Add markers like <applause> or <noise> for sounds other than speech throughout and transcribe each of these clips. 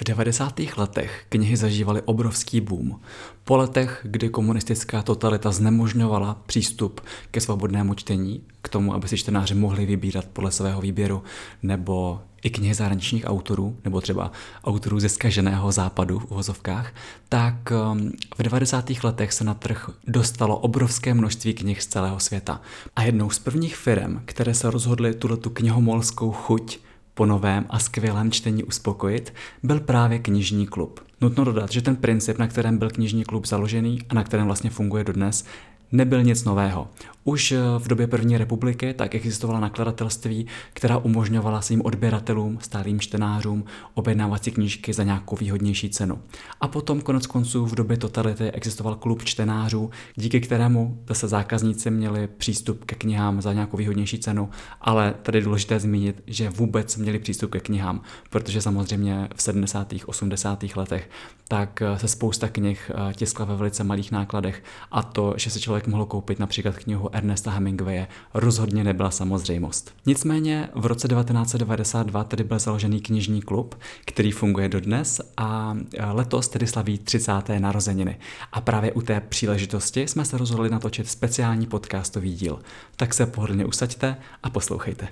V 90. letech knihy zažívaly obrovský boom. Po letech, kdy komunistická totalita znemožňovala přístup ke svobodnému čtení, k tomu, aby si čtenáři mohli vybírat podle svého výběru, nebo i knihy zahraničních autorů, nebo třeba autorů ze skaženého západu v uvozovkách, tak um, v 90. letech se na trh dostalo obrovské množství knih z celého světa. A jednou z prvních firm, které se rozhodly tuto knihomolskou chuť po novém a skvělém čtení uspokojit, byl právě knižní klub. Nutno dodat, že ten princip, na kterém byl knižní klub založený a na kterém vlastně funguje dodnes, nebyl nic nového. Už eh, v době první republiky tak existovala nakladatelství, která umožňovala svým odběratelům, stálým čtenářům objednávat si knížky za nějakou výhodnější cenu. A potom konec konců v době totality existoval klub čtenářů, díky kterému zase zákazníci měli přístup ke knihám za nějakou výhodnější cenu, ale tady je důležité zmínit, že vůbec měli přístup ke knihám, protože samozřejmě v 70. 80. letech tak eh, se spousta knih eh, tiskla ve velice malých nákladech a to, že se člověk mohl koupit například knihu Ernesta Hemingwaye rozhodně nebyla samozřejmost. Nicméně v roce 1992 tedy byl založený knižní klub, který funguje dodnes a letos tedy slaví 30. narozeniny. A právě u té příležitosti jsme se rozhodli natočit speciální podcastový díl. Tak se pohodlně usaďte a poslouchejte.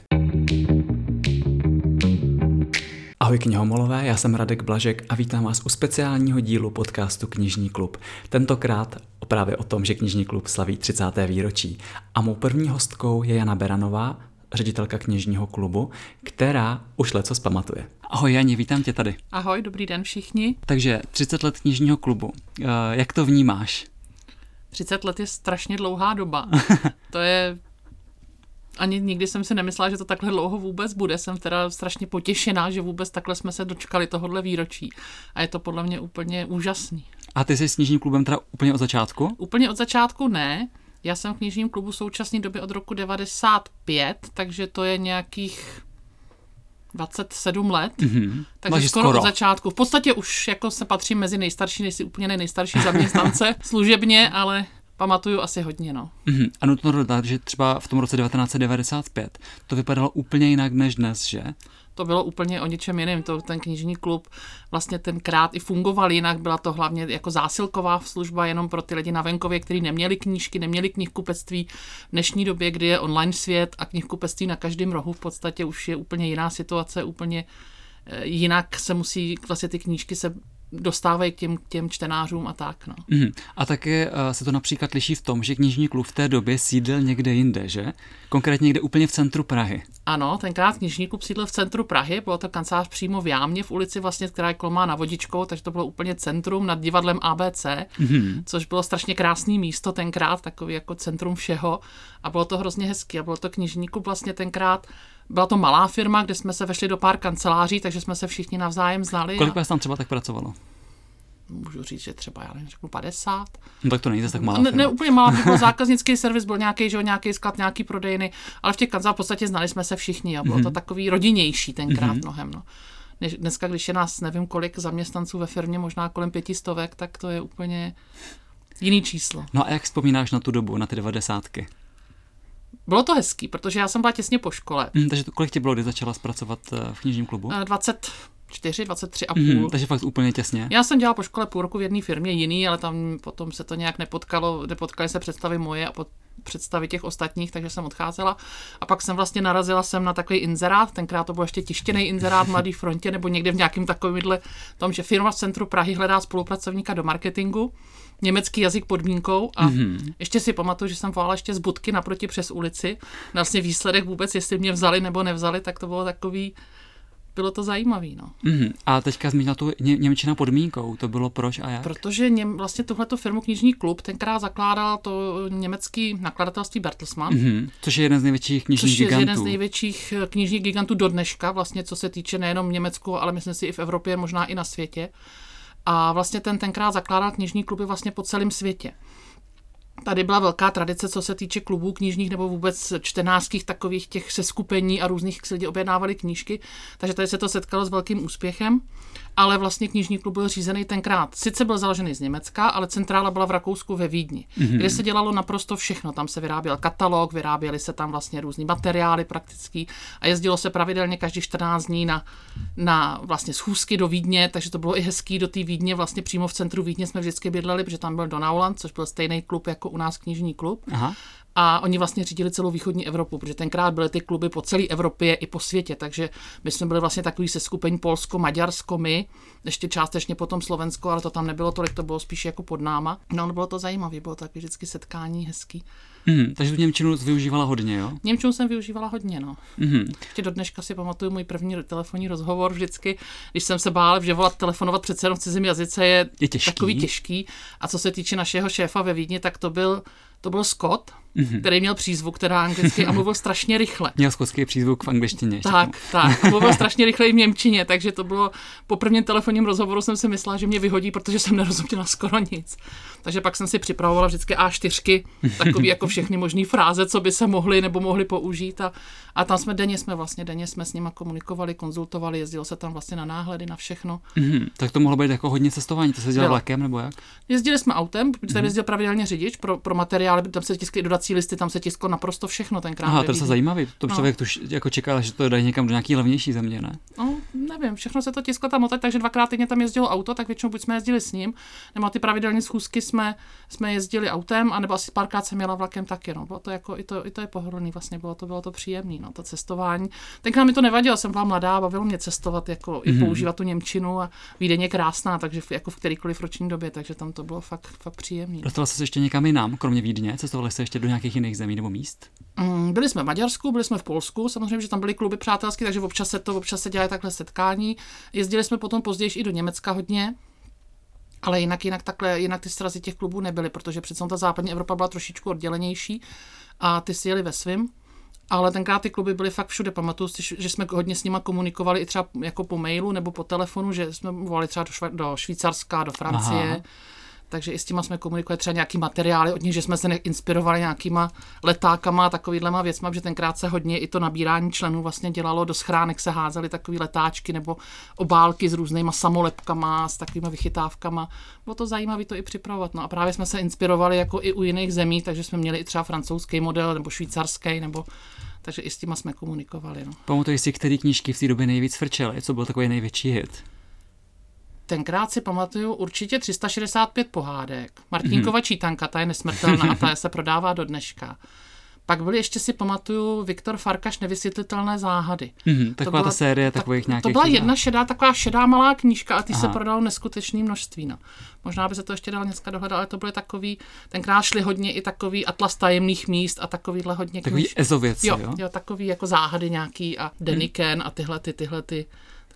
Ahoj knihomolové, já jsem Radek Blažek a vítám vás u speciálního dílu podcastu Knižní klub. Tentokrát právě o tom, že Knižní klub slaví 30. výročí. A mou první hostkou je Jana Beranová, ředitelka knižního klubu, která už leco pamatuje. Ahoj Jani, vítám tě tady. Ahoj, dobrý den všichni. Takže 30 let knižního klubu, eh, jak to vnímáš? 30 let je strašně dlouhá doba. <laughs> to je ani nikdy jsem si nemyslela, že to takhle dlouho vůbec bude. Jsem teda strašně potěšená, že vůbec takhle jsme se dočkali tohohle výročí. A je to podle mě úplně úžasný. A ty jsi s knižním klubem teda úplně od začátku? Úplně od začátku ne. Já jsem v knižním klubu současné době od roku 95, takže to je nějakých 27 let, mm-hmm. takže skoro, skoro od začátku. V podstatě už jako se patří mezi nejstarší, nejsi úplně nejstarší zaměstnance <laughs> služebně, ale pamatuju asi hodně, no. Mm-hmm. A nutno dodat, že třeba v tom roce 1995 to vypadalo úplně jinak než dnes, že? To bylo úplně o něčem jiném. To, ten knižní klub vlastně tenkrát i fungoval jinak. Byla to hlavně jako zásilková služba jenom pro ty lidi na venkově, kteří neměli knížky, neměli knihkupectví. V dnešní době, kdy je online svět a knihkupectví na každém rohu, v podstatě už je úplně jiná situace, úplně eh, jinak se musí, vlastně ty knížky se dostávají k těm, těm čtenářům a tak. No. Mm. A také uh, se to například liší v tom, že knižní klub v té době sídlil někde jinde, že? Konkrétně někde úplně v centru Prahy. Ano, tenkrát knižní klub sídlil v centru Prahy, bylo to kancelář přímo v Jámě v ulici, vlastně, která je kolmá na vodičkou, takže to bylo úplně centrum nad divadlem ABC, mm. což bylo strašně krásné místo tenkrát, takový jako centrum všeho a bylo to hrozně hezké a bylo to knižní klub vlastně tenkrát byla to malá firma, kde jsme se vešli do pár kanceláří, takže jsme se všichni navzájem znali. Kolik a... vás tam třeba tak pracovalo? můžu říct, že třeba, já nevím, řeknu 50. No tak to není tak malá ne, ne, úplně malá, byl zákaznický servis, byl nějaký, že nějaký sklad, nějaký prodejny, ale v těch kancelářích v podstatě znali jsme se všichni a bylo mm-hmm. to mhm. takový rodinnější tenkrát mm-hmm. mnohem. No. Dneska, když je nás nevím kolik zaměstnanců ve firmě, možná kolem pětistovek, tak to je úplně jiný číslo. No a jak vzpomínáš na tu dobu, na ty devadesátky? Bylo to hezký, protože já jsem byla těsně po škole. Mm, takže to, kolik ti bylo, kdy začala zpracovat eh, v knižním klubu? 20, 4, 23 a půl. Mm, takže fakt úplně těsně. Já jsem dělala po škole půl roku v jedné firmě jiný, ale tam potom se to nějak nepotkalo, nepotkali se představy moje a pod představy těch ostatních, takže jsem odcházela. A pak jsem vlastně narazila jsem na takový inzerát, tenkrát to byl ještě tištěný inzerát v Mladý frontě nebo někde v nějakém takovémhle tom, že firma v centru Prahy hledá spolupracovníka do marketingu německý jazyk podmínkou a mm-hmm. ještě si pamatuju, že jsem volala ještě z budky naproti přes ulici. Vlastně výsledek vůbec, jestli mě vzali nebo nevzali, tak to bylo takový bylo to zajímavé. No. Mm-hmm. A teďka zmínila tu ně, Němčina podmínkou, to bylo proč a jak? Protože něm, vlastně tuhleto firmu Knižní klub tenkrát zakládal to německý nakladatelství Bertelsmann. Mm-hmm. Což je jeden z největších knižních což gigantů. je jeden z největších eh, knižních gigantů do dneška, vlastně co se týče nejenom Německu, ale myslím si i v Evropě, možná i na světě. A vlastně ten tenkrát zakládal knižní kluby vlastně po celém světě. Tady byla velká tradice, co se týče klubů knižních nebo vůbec čtenářských takových těch seskupení a různých, se lidi objednávali knížky, takže tady se to setkalo s velkým úspěchem. Ale vlastně knižní klub byl řízený tenkrát. Sice byl založený z Německa, ale centrála byla v Rakousku ve Vídni, mm-hmm. kde se dělalo naprosto všechno. Tam se vyráběl katalog, vyráběly se tam vlastně různý materiály praktický a jezdilo se pravidelně každý 14 dní na, na vlastně schůzky do Vídně, takže to bylo i hezký do té Vídně, vlastně přímo v centru Vídně jsme vždycky bydleli, protože tam byl Donauland, což byl stejný klub jako u nás knižní klub. Aha. A oni vlastně řídili celou východní Evropu, protože tenkrát byly ty kluby po celé Evropě i po světě, takže my jsme byli vlastně takový se skupení Polsko, Maďarsko, my, ještě částečně potom Slovensko, ale to tam nebylo tolik, to bylo spíš jako pod náma. No, bylo to zajímavé, bylo taky vždycky setkání hezký. Mm, takže tu Němčinu využívala hodně, jo? Němčinu jsem využívala hodně, no. Mm. Ještě do dneška si pamatuju můj první telefonní rozhovor vždycky, když jsem se bál, že volat telefonovat přece jenom v cizím jazyce je, je těžký. takový těžký. A co se týče našeho šéfa ve Vídni, tak to byl to byl Scott, mm-hmm. který měl přízvuk teda anglicky a mluvil strašně rychle. Měl skotský přízvuk v angličtině. Tak, tak. A mluvil <laughs> strašně rychle i v Němčině, takže to bylo, po prvním telefonním rozhovoru jsem si myslela, že mě vyhodí, protože jsem nerozuměla skoro nic. Takže pak jsem si připravovala vždycky A4, <laughs> takový jako všechny možné fráze, co by se mohly nebo mohly použít a, a tam jsme denně jsme vlastně, denně jsme s nima komunikovali, konzultovali, jezdilo se tam vlastně na náhledy, na všechno. Mm-hmm. Tak to mohlo být jako hodně cestování, to se dělalo vlakem nebo jak? Jezdili jsme autem, protože mm-hmm. jezdil pravidelně řidič pro, pro materiály, tam se tiskly dodací listy, tam se tisklo naprosto všechno tenkrát. Aha, to je zajímavý. To no. člověk tuž, jako čekal, že to dají někam do nějaký levnější země, ne? No, nevím, všechno se to tisklo tam odtaď, takže dvakrát týdně tam jezdilo auto, tak většinou buď jsme jezdili s ním, nebo ty pravidelné schůzky jsme, jsme jezdili autem, anebo asi párkrát jsem jela vlakem taky. No. Bylo to jako, i to, i to je pohodlný, vlastně bylo to, bylo to příjemné, no, to cestování. Tenkrát mi to nevadilo, jsem byla mladá, bavilo mě cestovat, jako mm-hmm. i mhm. používat tu Němčinu a Vídeň je krásná, takže v, jako v kterýkoliv roční době, takže tam to bylo fakt, fakt příjemné. Dostala se ještě někam jinam, kromě Vídně? Cestovali se ještě do nějakých jiných zemí nebo míst? Mm, byli jsme v Maďarsku, byli jsme v Polsku, samozřejmě, že tam byly kluby přátelské, takže občas se to občas se dělají takhle setkání. Jezdili jsme potom později i do Německa hodně, ale jinak, jinak takhle, jinak ty srazy těch klubů nebyly, protože přece ta západní Evropa byla trošičku oddělenější a ty si jeli ve svým. Ale tenkrát ty kluby byly fakt všude. Pamatuju si, že jsme hodně s nima komunikovali i třeba jako po mailu nebo po telefonu, že jsme volali třeba do, Šva- do Švýcarska, do Francie. Aha takže i s těma jsme komunikovali třeba nějaký materiály od nich, že jsme se inspirovali nějakýma letákama a takovýhlema věcma, že tenkrát se hodně i to nabírání členů vlastně dělalo, do schránek se házely takové letáčky nebo obálky s různýma samolepkama, s takovými vychytávkama. Bylo to zajímavé to i připravovat. No a právě jsme se inspirovali jako i u jiných zemí, takže jsme měli i třeba francouzský model nebo švýcarský nebo takže i s těma jsme komunikovali. No. Pamatuješ si, který knížky v té době nejvíc frčely? Co byl takový největší hit? Tenkrát si pamatuju určitě 365 pohádek. Martinkova mm-hmm. čítanka, ta je nesmrtelná a ta se prodává do dneška. Pak byly ještě si pamatuju Viktor Farkaš Nevysvětlitelné záhady. Mm-hmm, taková to byla, ta série takových tak, nějakých... To byla jedna šedá, taková šedá malá knížka a ty Aha. se prodalo neskutečné množství. No. Možná by se to ještě dalo dneska dohledat, ale to byly takový, tenkrát šli hodně i takový atlas tajemných míst a takovýhle hodně Takový kníž... ezověci, jo, jo? jo? takový jako záhady nějaký a Deniken hmm. a tyhle ty, tyhle ty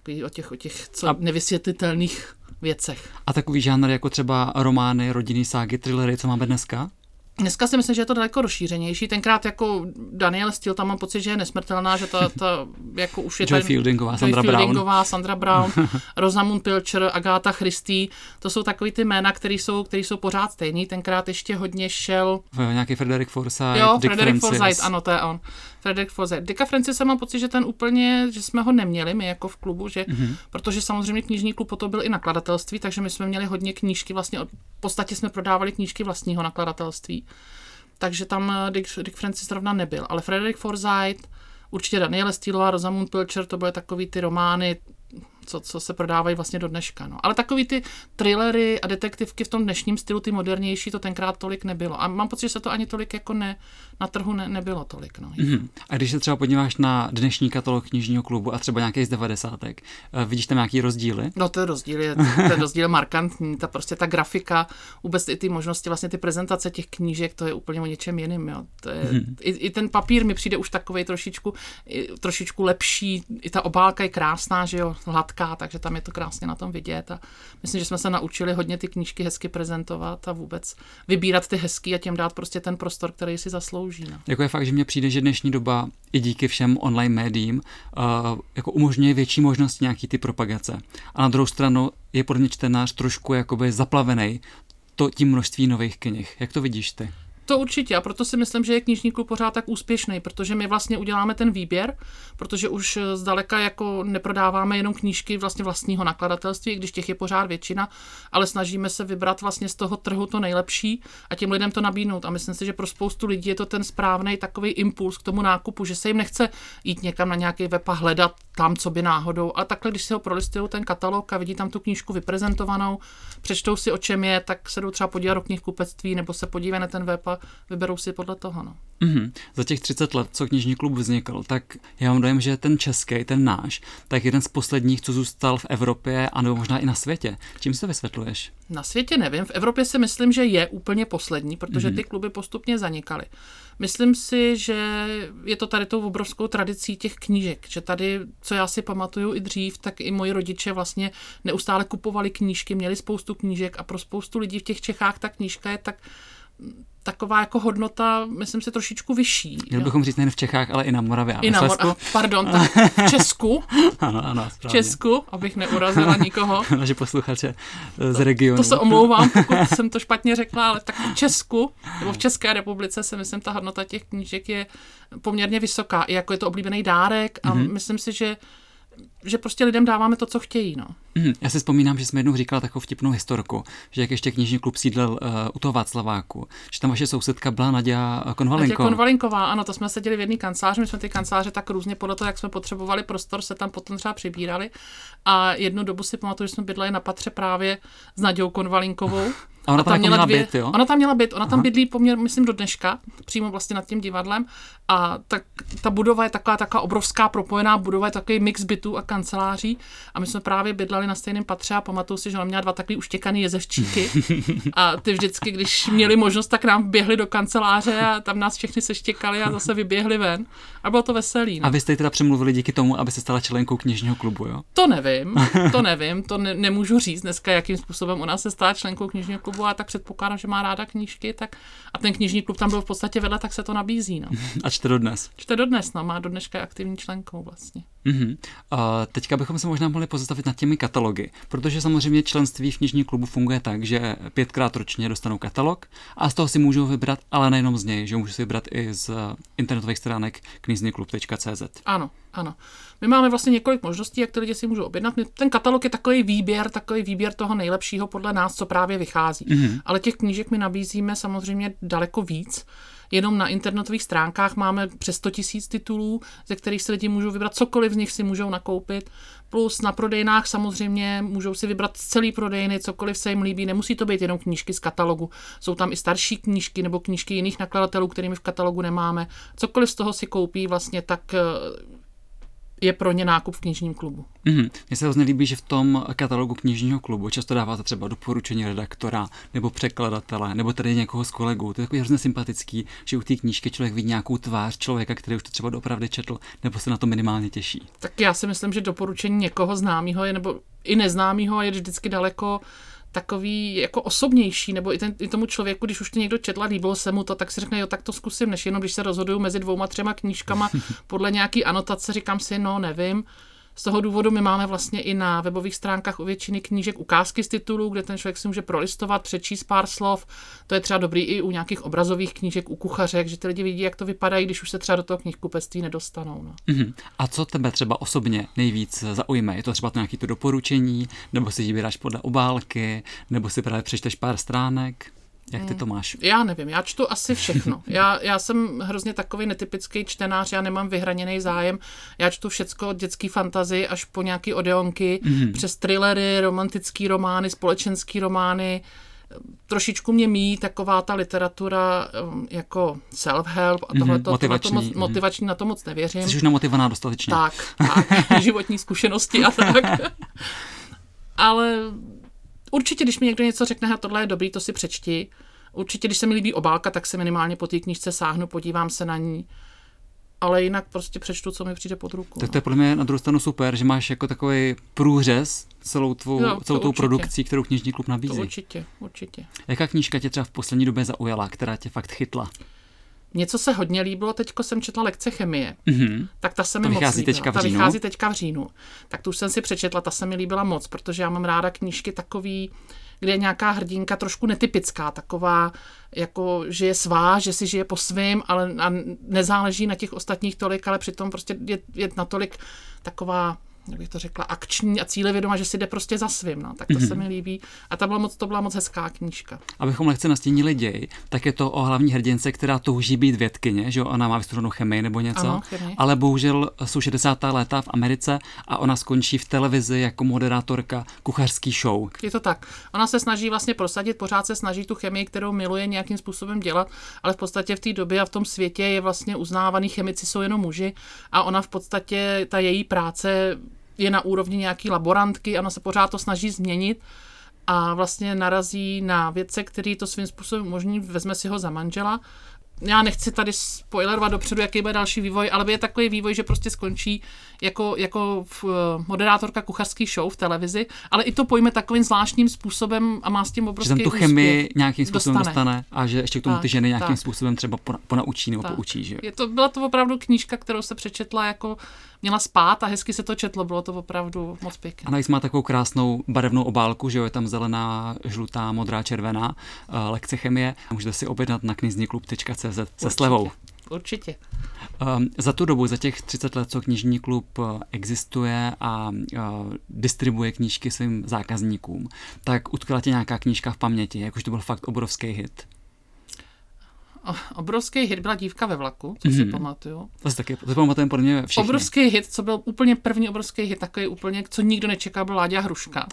takový o těch, o těch co a... nevysvětlitelných věcech. A takový žánr jako třeba romány, rodinný ságy, thrillery, co máme dneska? Dneska si myslím, že je to daleko rozšířenější. Tenkrát jako Daniel Steele, tam mám pocit, že je nesmrtelná, že ta, ta jako už je Joy Fieldingová, Joy Sandra Fieldingová, Brown. Sandra Brown, <laughs> Rosamund Pilcher, Agatha Christie, to jsou takový ty jména, které jsou, který jsou pořád stejný. Tenkrát ještě hodně šel... Nějaký Frederick Forsyth, Jo, Dick Frederick Francis. Forsyth, ano, to je on. Frederick Forsyth. Dicka Francise mám pocit, že ten úplně, že jsme ho neměli my jako v klubu, že, mm-hmm. protože samozřejmě knižní klub potom byl i nakladatelství, takže my jsme měli hodně knížky, vlastně v podstatě jsme prodávali knížky vlastního nakladatelství takže tam eh, Dick, Dick Francis zrovna nebyl. Ale Frederick Forsyth, určitě Daniela Steelová, Rosamund Pilcher, to byly takový ty romány, co, co se prodávají vlastně do dneška. No. Ale takový ty thrillery a detektivky v tom dnešním stylu, ty modernější, to tenkrát tolik nebylo. A mám pocit, že se to ani tolik jako ne, na trhu ne, nebylo tolik. No. Mm-hmm. A když se třeba podíváš na dnešní katalog knižního klubu a třeba nějaký z devadesátek, eh, vidíš tam nějaký rozdíly? No ten rozdíl je, ten rozdíl je markantní, ta prostě ta grafika, vůbec i ty možnosti, vlastně ty prezentace těch knížek, to je úplně o něčem jiným. Jo. To je, mm-hmm. i, I ten papír mi přijde už takový trošičku, trošičku lepší, i ta obálka je krásná, že jo, hladká, takže tam je to krásně na tom vidět a myslím, že jsme se naučili hodně ty knížky hezky prezentovat a vůbec vybírat ty hezky a těm dát prostě ten prostor, který si zaslouží. No. Jako je fakt, že mně přijde, že dnešní doba i díky všem online médiím uh, jako umožňuje větší možnosti nějaký ty propagace. A na druhou stranu je pro mě čtenář trošku jakoby zaplavený to tím množství nových knih. Jak to vidíš ty? To určitě a proto si myslím, že je knižní klub pořád tak úspěšný, protože my vlastně uděláme ten výběr, protože už zdaleka jako neprodáváme jenom knížky vlastně vlastního nakladatelství, když těch je pořád většina, ale snažíme se vybrat vlastně z toho trhu to nejlepší a těm lidem to nabídnout. A myslím si, že pro spoustu lidí je to ten správný takový impuls k tomu nákupu, že se jim nechce jít někam na nějaký web a hledat tam, co by náhodou. A takhle, když si ho prolistují ten katalog a vidí tam tu knížku vyprezentovanou, přečtou si, o čem je, tak se jdou třeba podívat do knihkupectví nebo se podívají na ten web a vyberou si podle toho. No. Mm-hmm. Za těch 30 let, co knižní klub vznikl, tak já mám dojem, že ten český, ten náš, tak jeden z posledních, co zůstal v Evropě a nebo možná i na světě. Čím se vysvětluješ? Na světě nevím. V Evropě si myslím, že je úplně poslední, protože mm-hmm. ty kluby postupně zanikaly. Myslím si, že je to tady tou obrovskou tradicí těch knížek, že tady, co já si pamatuju i dřív, tak i moji rodiče vlastně neustále kupovali knížky, měli spoustu knížek a pro spoustu lidí v těch Čechách ta knížka je tak taková jako hodnota, myslím si, trošičku vyšší. Měl bychom říct nejen v Čechách, ale i na Moravě a I na Mor- Pardon, tak <laughs> v Česku. ano, ano, správně. V Česku, abych neurazila nikoho. <laughs> Naše posluchače z regionu. To, to se omlouvám, pokud jsem to špatně řekla, ale tak v Česku, nebo v České republice si myslím, ta hodnota těch knížek je poměrně vysoká. I jako je to oblíbený dárek a mm-hmm. myslím si, že že prostě lidem dáváme to, co chtějí. No. Mm, já si vzpomínám, že jsme jednou říkala takovou vtipnou historku, že jak ještě knižní klub sídlel uh, u toho Václaváku, že tam vaše sousedka byla Nadia Konvalinková. Nadia Konvalinková, ano, to jsme seděli v jedné kanceláři, my jsme ty kanceláře tak různě podle toho, jak jsme potřebovali prostor, se tam potom třeba přibírali a jednu dobu si pamatuju, že jsme bydleli na patře právě s Nadějou Konvalinkovou <laughs> a ona tam, tam jako měla, dvě, byt, jo? Ona tam měla byt, ona Aha. tam bydlí poměr, myslím, do dneška, přímo vlastně nad tím divadlem. A tak ta budova je taková, taková obrovská propojená budova, je takový mix bytů a kanceláří. A my jsme právě bydleli na stejném patře a pamatuju si, že ona měla dva takový uštěkaný jezevčíky. <laughs> a ty vždycky, když měli možnost, tak nám běhli do kanceláře a tam nás všechny seštěkali a zase vyběhli ven. A bylo to veselý. No. A vy jste teda přemluvili díky tomu, aby se stala členkou knižního klubu, jo? To nevím, to <laughs> nevím, to ne, nemůžu říct dneska, jakým způsobem ona se stala členkou knižního klubu a tak předpokládám, že má ráda knížky, tak a ten knižní klub tam byl v podstatě vedle, tak se to nabízí. No. A čte dodnes. Čte dodnes, no, má do dneška aktivní členkou vlastně. Mm-hmm. A teďka bychom se možná mohli pozastavit nad těmi katalogy, protože samozřejmě členství v knižní klubu funguje tak, že pětkrát ročně dostanou katalog a z toho si můžou vybrat, ale nejenom z něj, že můžou si vybrat i z internetových stránek knižnyklub.cz. Ano, ano. My máme vlastně několik možností, jak ty lidi si můžou objednat. Ten katalog je takový výběr, takový výběr toho nejlepšího podle nás, co právě vychází. Mm-hmm. Ale těch knížek my nabízíme samozřejmě daleko víc. Jenom na internetových stránkách máme přes 100 tisíc titulů, ze kterých si lidi můžou vybrat cokoliv z nich si můžou nakoupit. Plus na prodejnách samozřejmě můžou si vybrat celý prodejny, cokoliv se jim líbí. Nemusí to být jenom knížky z katalogu. Jsou tam i starší knížky nebo knížky jiných nakladatelů, kterými v katalogu nemáme. Cokoliv z toho si koupí vlastně, tak je pro ně nákup v knižním klubu. Mm-hmm. Mně se hrozně líbí, že v tom katalogu knižního klubu často dáváte třeba doporučení redaktora nebo překladatele nebo tady někoho z kolegů. To je takový hrozně sympatický, že u té knížky člověk vidí nějakou tvář člověka, který už to třeba opravdu četl, nebo se na to minimálně těší. Tak já si myslím, že doporučení někoho známého je nebo i neznámého je vždycky daleko takový jako osobnější, nebo i, ten, i tomu člověku, když už to někdo četla, líbilo se mu to, tak si řekne, jo, tak to zkusím, než jenom když se rozhoduju mezi dvouma, třema knížkama <laughs> podle nějaký anotace, říkám si, no, nevím, z toho důvodu my máme vlastně i na webových stránkách u většiny knížek ukázky z titulů, kde ten člověk si může prolistovat, přečíst pár slov. To je třeba dobrý i u nějakých obrazových knížek, u kuchařek, že ty lidi vidí, jak to vypadá, když už se třeba do toho knihkupectví nedostanou. No. Mm-hmm. A co tebe třeba osobně nejvíc zaujme? Je to třeba to nějaké to doporučení, nebo si vybíráš podle obálky, nebo si právě přečteš pár stránek? Jak ty to máš? Já nevím, já čtu asi všechno. <laughs> Já, já jsem hrozně takový netypický čtenář, já nemám vyhraněný zájem. Já čtu všecko od dětský fantazy až po nějaký odeonky, mm-hmm. přes thrillery, romantický romány, společenský romány. Trošičku mě míjí taková ta literatura um, jako self-help a tohle mm-hmm, motivační, to, na to moc, motivační, na to moc nevěřím. Jsi už namotivovaná dostatečně. Tak, tak <laughs> životní zkušenosti a tak. <laughs> Ale Určitě, když mi někdo něco řekne, tohle je dobrý, to si přečti. Určitě, když se mi líbí obálka, tak se minimálně po té knížce sáhnu, podívám se na ní. Ale jinak prostě přečtu, co mi přijde pod ruku. Tak to je podle mě na druhou stranu super, že máš jako takový průřez celou, tvou, jo, celou tou produkcí, kterou knižní klub nabízí. To určitě, určitě. Jaká knížka tě třeba v poslední době zaujala, která tě fakt chytla? Něco se hodně líbilo, teďko jsem četla lekce chemie, Mhm. tak ta se mi To moc líbila. teďka v ta říjnu? vychází teďka v říjnu. Tak tu už jsem si přečetla, ta se mi líbila moc, protože já mám ráda knížky takový, kde je nějaká hrdinka trošku netypická, taková, jako, že je svá, že si žije po svým, ale a nezáleží na těch ostatních tolik, ale přitom prostě je, je natolik taková jak bych to řekla, akční a cílevědomá, že si jde prostě za svým, no. tak to Mhm. se mi líbí. A ta byla moc, to byla moc hezká knížka. Abychom lehce nastínili děj, tak je to o hlavní hrdince, která touží být vědkyně, že ona má vystudovanou chemii nebo něco, Ano, chemii. ale bohužel jsou 60. léta v Americe a ona skončí v televizi jako moderátorka kuchařský show. Je to tak. Ona se snaží vlastně prosadit, pořád se snaží tu chemii, kterou miluje, nějakým způsobem dělat, ale v podstatě v té době a v tom světě je vlastně uznávaný chemici jsou jenom muži a ona v podstatě, ta její práce je na úrovni nějaký laborantky, ona se pořád to snaží změnit a vlastně narazí na vědce, který to svým způsobem umožní, vezme si ho za manžela. Já nechci tady spoilerovat dopředu, jaký bude další vývoj, ale je takový vývoj, že prostě skončí jako, jako v, eh, moderátorka kuchařský show v televizi, ale i to pojme takovým zvláštním způsobem a má s tím Že obrovský tam tu chemii nějakým způsobem dostane. Dostane. a že ještě k tomu Tak, ty ženy nějakým tak. způsobem třeba pona- ponaučí nebo Tak. poučí. Že? jo? Je to, byla to opravdu knížka, kterou se přečetla jako měla spát a hezky se to četlo, bylo to opravdu moc pěkné. A navíc má takovou krásnou barevnou obálku, že jo, je tam zelená, žlutá, modrá, červená, uh, lekce chemie. Můžete si objednat na knizníklub.cz se slevou. Určitě. Um, za tu dobu, za těch 30 let, co knižní klub uh, existuje a uh, distribuje knížky svým zákazníkům, tak utkala tě nějaká knížka v paměti, jakož to byl fakt obrovský hit. Obrovský hit byla Dívka ve vlaku, co si Mhm. pamatuju. To si taky, to pamatujeme podle mě všichni. Obrovský hit, co byl úplně první obrovský hit, takový úplně, co nikdo nečekal, byl Láďa Hruška.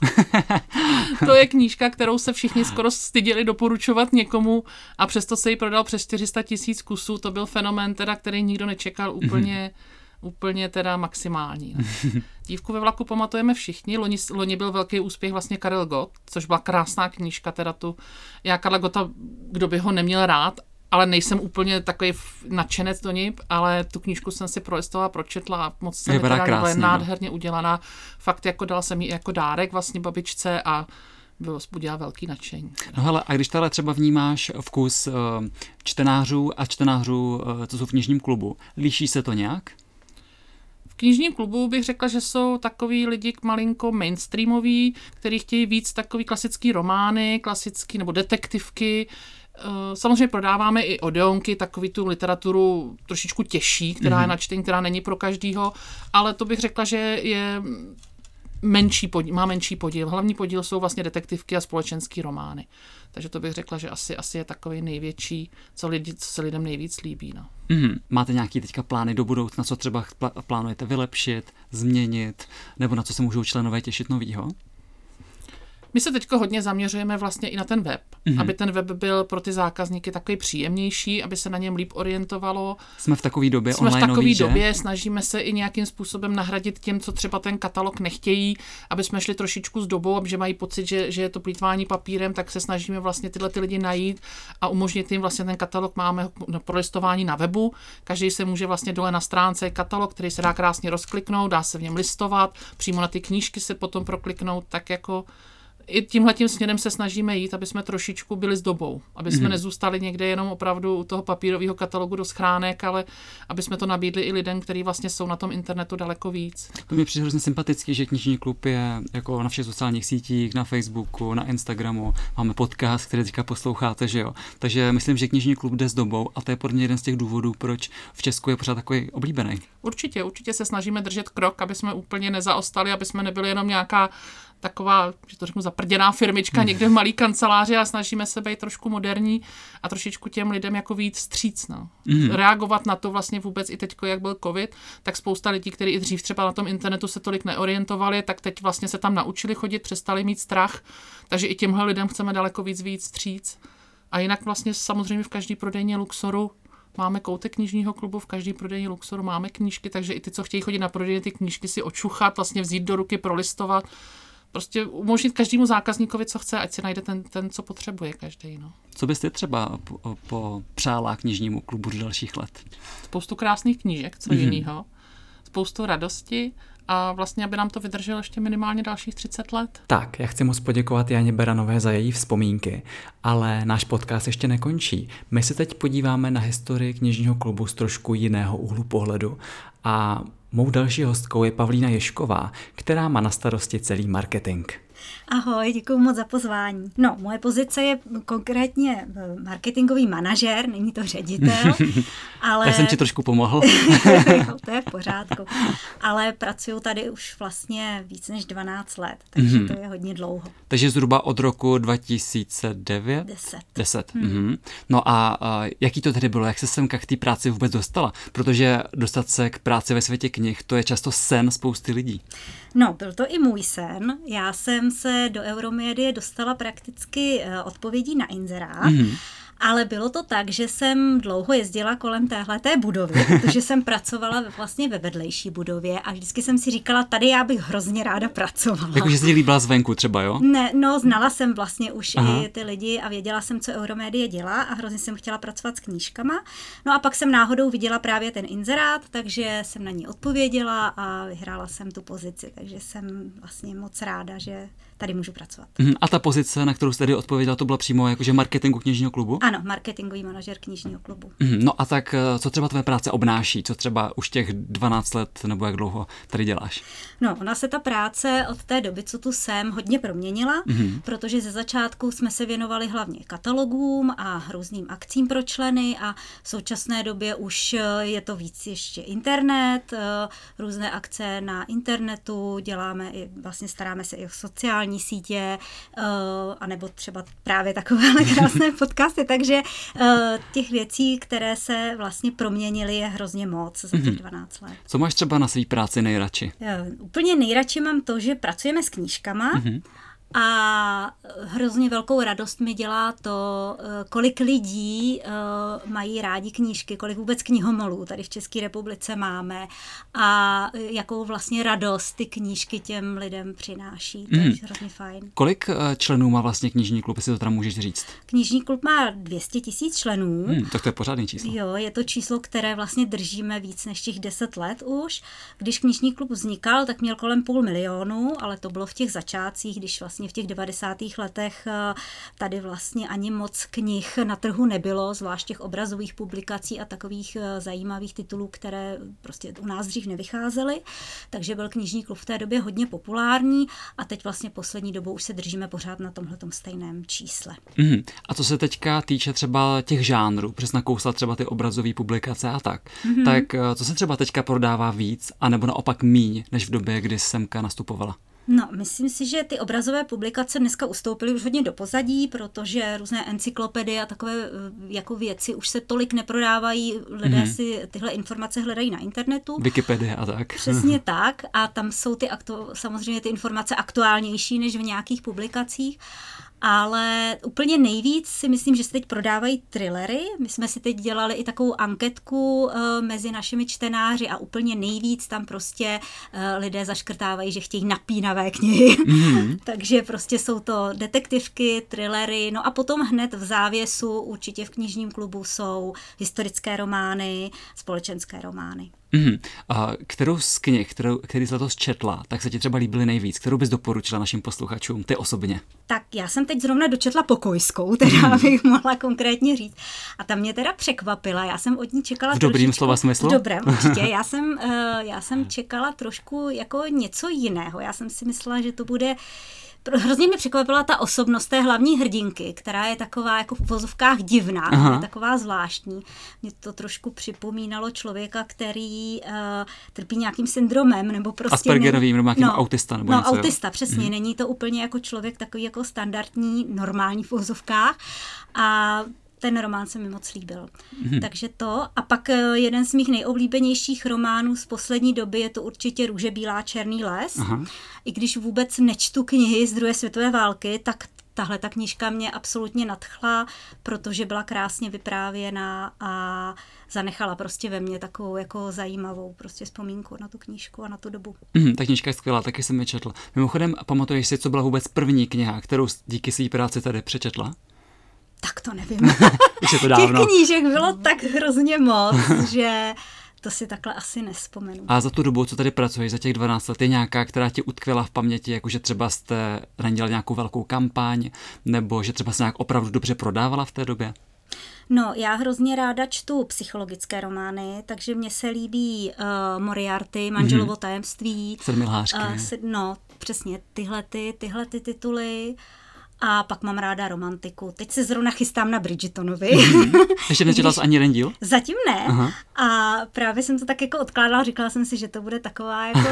<laughs> to je knížka, kterou se všichni skoro styděli doporučovat někomu a přesto se jí prodal přes 400 tisíc kusů. To byl fenomén, teda, který nikdo nečekal úplně, úplně teda maximální. No. <laughs> Dívku ve vlaku pamatujeme všichni. Loni, loni byl velký úspěch vlastně Karel Gott, což byla krásná knížka, teda tu, já Karla Gotta, kdo by ho neměl rád, ale nejsem úplně takový nadšenec do něj, ale tu knížku jsem si prolistovala, pročetla a moc se mi teda no. nádherně udělaná. Fakt jako dala jsem ji jako dárek vlastně babičce a bylo vzbudila velký nadšení. No hele, a když tady třeba vnímáš vkus uh, čtenářů a čtenářů, uh, co jsou v knižním klubu, líší se to nějak? V knižním klubu bych řekla, že jsou takový lidi malinko mainstreamoví, kteří chtějí víc takový klasický romány, klasický nebo detektivky. Eh, Samozřejmě prodáváme i odeonky, takový tu literaturu trošičku těžší, která je na čtení, která není pro každýho, ale to bych řekla, že je menší podíl, má menší podíl. Hlavní podíl jsou vlastně detektivky a společenský romány. Takže to bych řekla, že asi, asi je takový největší, co, lidi, co se lidem nejvíc líbí. No. Mm, máte nějaký teďka plány do budoucna, co třeba pl- plánujete vylepšit, změnit, nebo na co se můžou členové těšit novýho? My se teď hodně zaměřujeme vlastně i na ten web, mm-hmm. aby ten web byl pro ty zákazníky takový příjemnější, aby se na něm líp orientovalo. Jsme v takové době Jsme v takové že? době, snažíme se i nějakým způsobem nahradit těm, co třeba ten katalog nechtějí, aby jsme šli trošičku s dobou, aby že mají pocit, že, že je to plýtvání papírem, tak se snažíme vlastně tyhle ty lidi najít a umožnit jim vlastně ten katalog máme na prolistování na webu. Každý se může vlastně dole na stránce katalog, který se dá krásně rozkliknout, dá se v něm listovat, přímo na ty knížky se potom prokliknout, tak jako i tímhle tím směrem se snažíme jít, aby jsme trošičku byli s dobou. Aby jsme mm-hmm. nezůstali někde jenom opravdu u toho papírového katalogu do schránek, ale aby jsme to nabídli i lidem, kteří vlastně jsou na tom internetu daleko víc. To mi přijde hrozně sympatický, že knižní klub je jako na všech sociálních sítích, na Facebooku, na Instagramu, máme podcast, který teďka posloucháte, že jo. Takže myslím, že knižní klub jde s dobou a to je podle mě jeden z těch důvodů, proč v Česku je pořád takový oblíbený. Určitě, určitě se snažíme držet krok, aby jsme úplně nezaostali, aby jsme nebyli jenom nějaká taková, že to řeknu, zaprděná firmička někde v malý kanceláři a snažíme se být trošku moderní a trošičku těm lidem jako víc stříc. No. Mm. Reagovat na to vlastně vůbec i teď, jak byl covid, tak spousta lidí, kteří i dřív třeba na tom internetu se tolik neorientovali, tak teď vlastně se tam naučili chodit, přestali mít strach, takže i těmhle lidem chceme daleko víc víc stříc. A jinak vlastně samozřejmě v každý prodejně Luxoru máme koutek knižního klubu, v každý prodejně Luxoru máme knížky, takže i ty, co chtějí chodit na prodejně, ty knížky si očuchat, vlastně vzít do ruky, prolistovat, prostě umožnit každému zákazníkovi, co chce, ať si najde ten, ten co potřebuje každý. No. Co byste třeba po, po přála knižnímu klubu do dalších let? Spoustu krásných knížek, co mm-hmm. jinýho, spoustu radosti a vlastně, aby nám to vydrželo ještě minimálně dalších 30 let. Tak, já chci moc poděkovat Janě Beranové za její vzpomínky, ale náš podcast ještě nekončí. My se teď podíváme na historii knižního klubu z trošku jiného úhlu pohledu a mou další hostkou je Pavlína Ješková, která má na starosti celý marketing. Ahoj, děkuji moc za pozvání. No, moje pozice je konkrétně eh, marketingový manažer, není to ředitel, <laughs> ale... Já jsem ti trošku pomohl. <laughs> jo, to je v pořádku. Ale pracuji tady už vlastně víc než 12 let, takže mm-hmm. to je hodně dlouho. Takže zhruba od roku 2009? 10. 10. Hmm. Mm-hmm. No a, a jaký to tedy bylo? Jak se semka k té práci vůbec dostala? Protože dostat se k práci ve světě knih, to je často sen spousty lidí. No, byl to i můj sen. Já jsem se do Euromédie dostala prakticky eh, odpovědí na inzerát. Mm-hmm. Ale bylo to tak, že jsem dlouho jezdila kolem téhleté budovy, <laughs> protože jsem pracovala vlastně ve vedlejší budově a vždycky jsem si říkala, tady já bych hrozně ráda pracovala. Jakože ti líbila zvenku třeba, jo? Ne, no znala jsem vlastně už Aha. i ty lidi a věděla jsem, co Euromédie dělá a hrozně jsem chtěla pracovat s knížkama. No a pak jsem náhodou viděla právě ten inzerát, takže jsem na ní odpověděla a vyhrála jsem tu pozici, takže jsem vlastně moc ráda, že tady můžu pracovat. Mhm, a ta pozice, na kterou jste tady odpověděla, to byla přímo jakože marketingu knižního klubu? Ano, marketingový manažer knižního klubu. Mhm, no a tak eh, co třeba tvoje práce obnáší? Co třeba už těch 12 let nebo jak dlouho tady děláš? No, ona se ta práce od té doby, co tu jsem, hodně proměnila, mm-hmm. protože ze začátku jsme se věnovali hlavně katalogům a různým akcím pro členy a v současné době už eh, je to víc ještě internet, eh, různé akce na internetu, děláme i, vlastně staráme se i o sociální sociální sítě, uh, anebo třeba právě takovéhle <laughs> krásné <laughs> podcasty, takže uh, těch věcí, které se vlastně proměnily, je hrozně moc za těch 12 mhm. let. Co máš třeba na své práci nejradši? Uh, úplně nejradši mám to, že pracujeme s knížkama, mm-hmm a hrozně velkou radost mi dělá to, eh, kolik lidí eh, mají rádi knížky, kolik vůbec knihomolů tady v České republice máme a jakou vlastně radost ty knížky těm lidem přináší. To je mm. hrozně fajn. Kolik eh, členů má vlastně knižní klub, jestli to teda můžeš říct? Knižní klub má 200 tisíc členů. Mm, tak to je pořádný číslo. Jo, je to číslo, které vlastně držíme víc než těch 10 let už. Když knižní klub vznikal, tak měl kolem půl milionu, ale to bylo v těch začátcích, když vlastně vlastně v těch 90. letech eh, tady vlastně ani moc knih na trhu nebylo, zvlášť těch obrazových publikací a takových eh, zajímavých titulů, které prostě u nás dřív nevycházely. Takže byl knižní klub v té době hodně populární a teď vlastně poslední dobou už se držíme pořád na tomhle stejném čísle. Mm. A co se teďka týče třeba těch žánrů, přes nakousla třeba ty obrazové publikace a tak, mm-hmm. tak eh, co se třeba teďka prodává víc, anebo naopak míň, než v době, kdy Semka nastupovala? No, myslím si, že ty obrazové publikace dneska ustoupily už hodně do pozadí, protože různé encyklopedie a takové eh, jako věci už se tolik neprodávají, lidé mm-hmm. si tyhle informace hledají na internetu. Wikipedia a tak. Přesně <laughs> tak a tam jsou ty aktu- samozřejmě ty informace aktuálnější než v nějakých publikacích ale úplně nejvíc si myslím, že se teď prodávají thrillery. My jsme si teď dělali i takovou anketku uh, mezi našimi čtenáři a úplně nejvíc tam prostě uh, lidé zaškrtávají, že chtějí napínavé knihy. Mm-hmm. <laughs> Takže prostě jsou to detektivky, thrillery, no a potom hned v závěsu určitě v knižním klubu jsou historické romány, společenské romány. Mm. A kterou z knih, kterou, který jsi letos četla, tak se ti třeba líbily nejvíc? Kterou bys doporučila našim posluchačům, ty osobně? Tak já jsem teď zrovna dočetla Pokojskou, teda mm. bych mohla konkrétně říct. A ta mě teda překvapila, já jsem od ní čekala V dobrým trošičku, slova smyslu? V dobrém, určitě. <laughs> Já jsem, uh, já jsem čekala trošku jako něco jiného. Já jsem si myslela, že to bude hrozně mi překvapila ta osobnost té hlavní hrdinky, která je taková jako v vozovkách divná, je taková zvláštní. Mě to trošku připomínalo člověka, který uh, trpí nějakým syndromem, nebo prostě... Aspergerovým, nebo nějakým no, autista, nebo No, něco, autista, jo? přesně. Mm. Není to úplně jako člověk takový jako standardní, normální v vozovkách. A ten román se mi moc líbil. Mm-hmm. Takže to. A pak eh, jeden z mých nejoblíbenějších románů z poslední doby je to určitě Růže bílá černý les. Aha. I když vůbec nečtu knihy z druhé světové války, tak tahle ta knížka mě absolutně nadchla, protože byla krásně vyprávěna a zanechala prostě ve mně takovou jako zajímavou prostě vzpomínku na tu knížku a na tu dobu. Mm, ta knížka je skvělá, taky jsem ji četl. Mimochodem, pamatuješ si, co byla vůbec první kniha, kterou díky své práci tady přečetla? Tak to nevím. <laughs> Už je to <laughs> dávno. Těch knížek bylo tak hrozně moc, <laughs> že to si takhle asi nespomenu. A za tu dobu, co tady pracuješ, za těch 12 let, je nějaká, která ti utkvěla v paměti, jakože třeba jste nedělali nějakou velkou kampaň, nebo že třeba se nějak opravdu dobře prodávala v té době? No, já hrozně ráda čtu psychologické romány, takže mně se líbí uh, Moriarty, Manželovo mm-hmm. tajemství. Sedmilhářky. Uh, sed, no, přesně, tyhle ty, tyhle ty tituly. A pak mám ráda romantiku. Teď se zrovna chystám na Bridgetonovi. Mm-hmm. <laughs> Ještě nečetla jsi ani jeden díl? Zatím ne. Aha. A právě jsem to tak jako odkládala, říkala jsem si, že to bude taková jako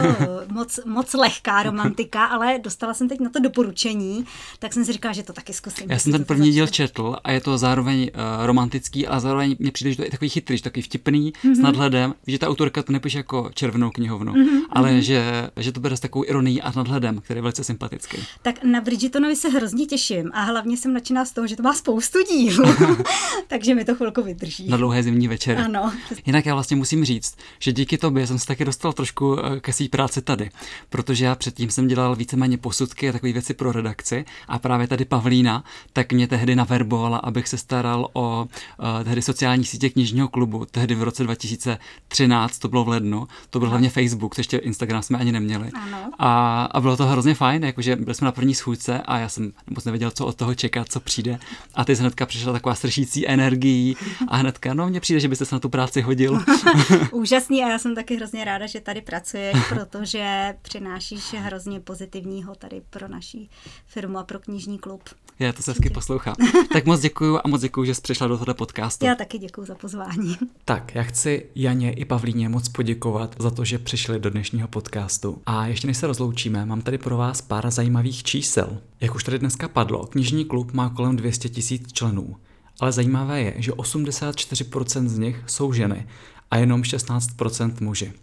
<laughs> moc, moc lehká romantika, ale dostala jsem teď na to doporučení, tak jsem si říkala, že to taky zkusím. Já jsem ten první díl četl a je to zároveň uh, romantický, ale zároveň mě přijde, že to je takový chytrý, takový vtipný, mm-hmm. s nadhledem, že ta autorka to nepíše jako červenou knihovnu, mm-hmm. ale mm-hmm. Že, že to bude s takovou ironií a nadhledem, který je velice sympatický. Tak na Bridgetonovi se hrozně těším a hlavně jsem nadšená z toho, že to má spoustu dílů, <laughs> <laughs> takže mi to chvilku vydrží. Na dlouhé zimní večer. Ano. Jinak já vlastně musím říct, že díky tobě jsem se taky dostal trošku eh, ke své práci tady, protože já předtím jsem dělal víceméně posudky a takové věci pro redakci a právě tady Pavlína tak mě tehdy naverbovala, abych se staral o uh, tehdy sociální sítě knižního klubu, tehdy v roce 2013, to bylo v lednu, to byl hlavně Facebook, to ještě Instagram jsme ani neměli. Ano. A, a bylo to hrozně fajn, jakože byli jsme na první schůzce a já jsem moc nevěděl, co od toho čekat, co přijde. A ty hnedka přišla taková sršící energií a hnedka, no mně přijde, že byste se na tu práci hodil. <laughs> Úžasný a já jsem taky hrozně ráda, že tady pracuješ, <laughs> protože přinášíš hrozně pozitivního tady pro naší firmu a pro knižní klub. Já to se hezky poslouchá. Tak moc děkuju a moc děkuju, že jsi přišla do tohoto podcastu. Já taky děkuju za pozvání. Tak, já chci Janě i Pavlíně moc poděkovat za to, že přišli do dnešního podcastu. A ještě než se rozloučíme, mám tady pro vás pár zajímavých čísel. Jak už tady dneska padlo, knižní klub má kolem 200 tisíc členů. Ale zajímavé je, že 84% z nich jsou ženy a jenom 16% muži.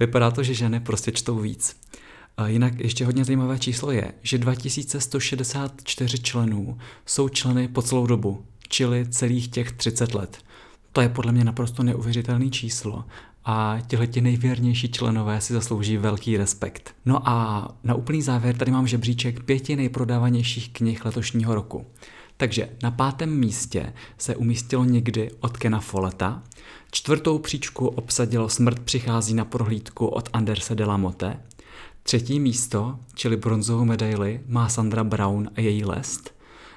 Vypadá to, že ženy prostě čtou víc. Jinak ještě hodně zajímavé číslo je, že 2164 členů jsou členy po celou dobu, čili celých těch 30 let. To je podle mě naprosto neuvěřitelné číslo a tihleti nejvěrnější členové si zaslouží velký respekt. No a na úplný závěr tady mám žebříček pěti nejprodávanějších knih letošního roku. Takže na pátém místě se umístilo někdy od Kena Folleta, čtvrtou příčku obsadilo Smrt přichází na prohlídku od Anderse de la Motte, třetí místo, čili bronzovou medaili, má Sandra Brown a její lest,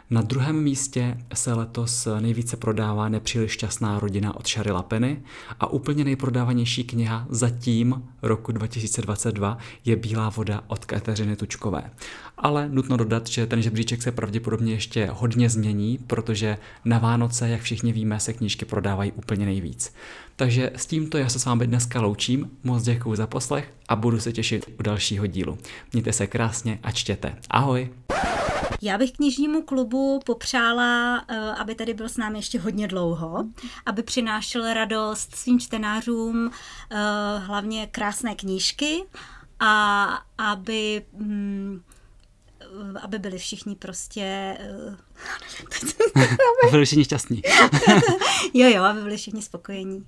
na druhém místě se letos nejvíce prodává Nepříliš šťastná rodina od Shary Lapeny a úplně nejprodávanější kniha zatím roku 2022 je Bílá voda od Kateřiny Tučkové. Ale nutno dodat, že ten žebříček se pravděpodobně ještě hodně změní, protože na Vánoce, jak všichni víme, se knížky prodávají úplně nejvíc. Takže s tímto já se s vámi dneska loučím, moc děkuji za poslech a budu se těšit u dalšího dílu. Mějte se krásně a čtěte. Ahoj! Já bych knižnímu klubu popřála, eh, aby tady byl s námi ještě hodně dlouho, aby přinášel radost svým čtenářům, eh, hlavně krásné knížky a aby mm, aby byli všichni prostě... Eh, <laughs> aby byli všichni šťastní. <laughs> jo, jo, aby byli všichni spokojení.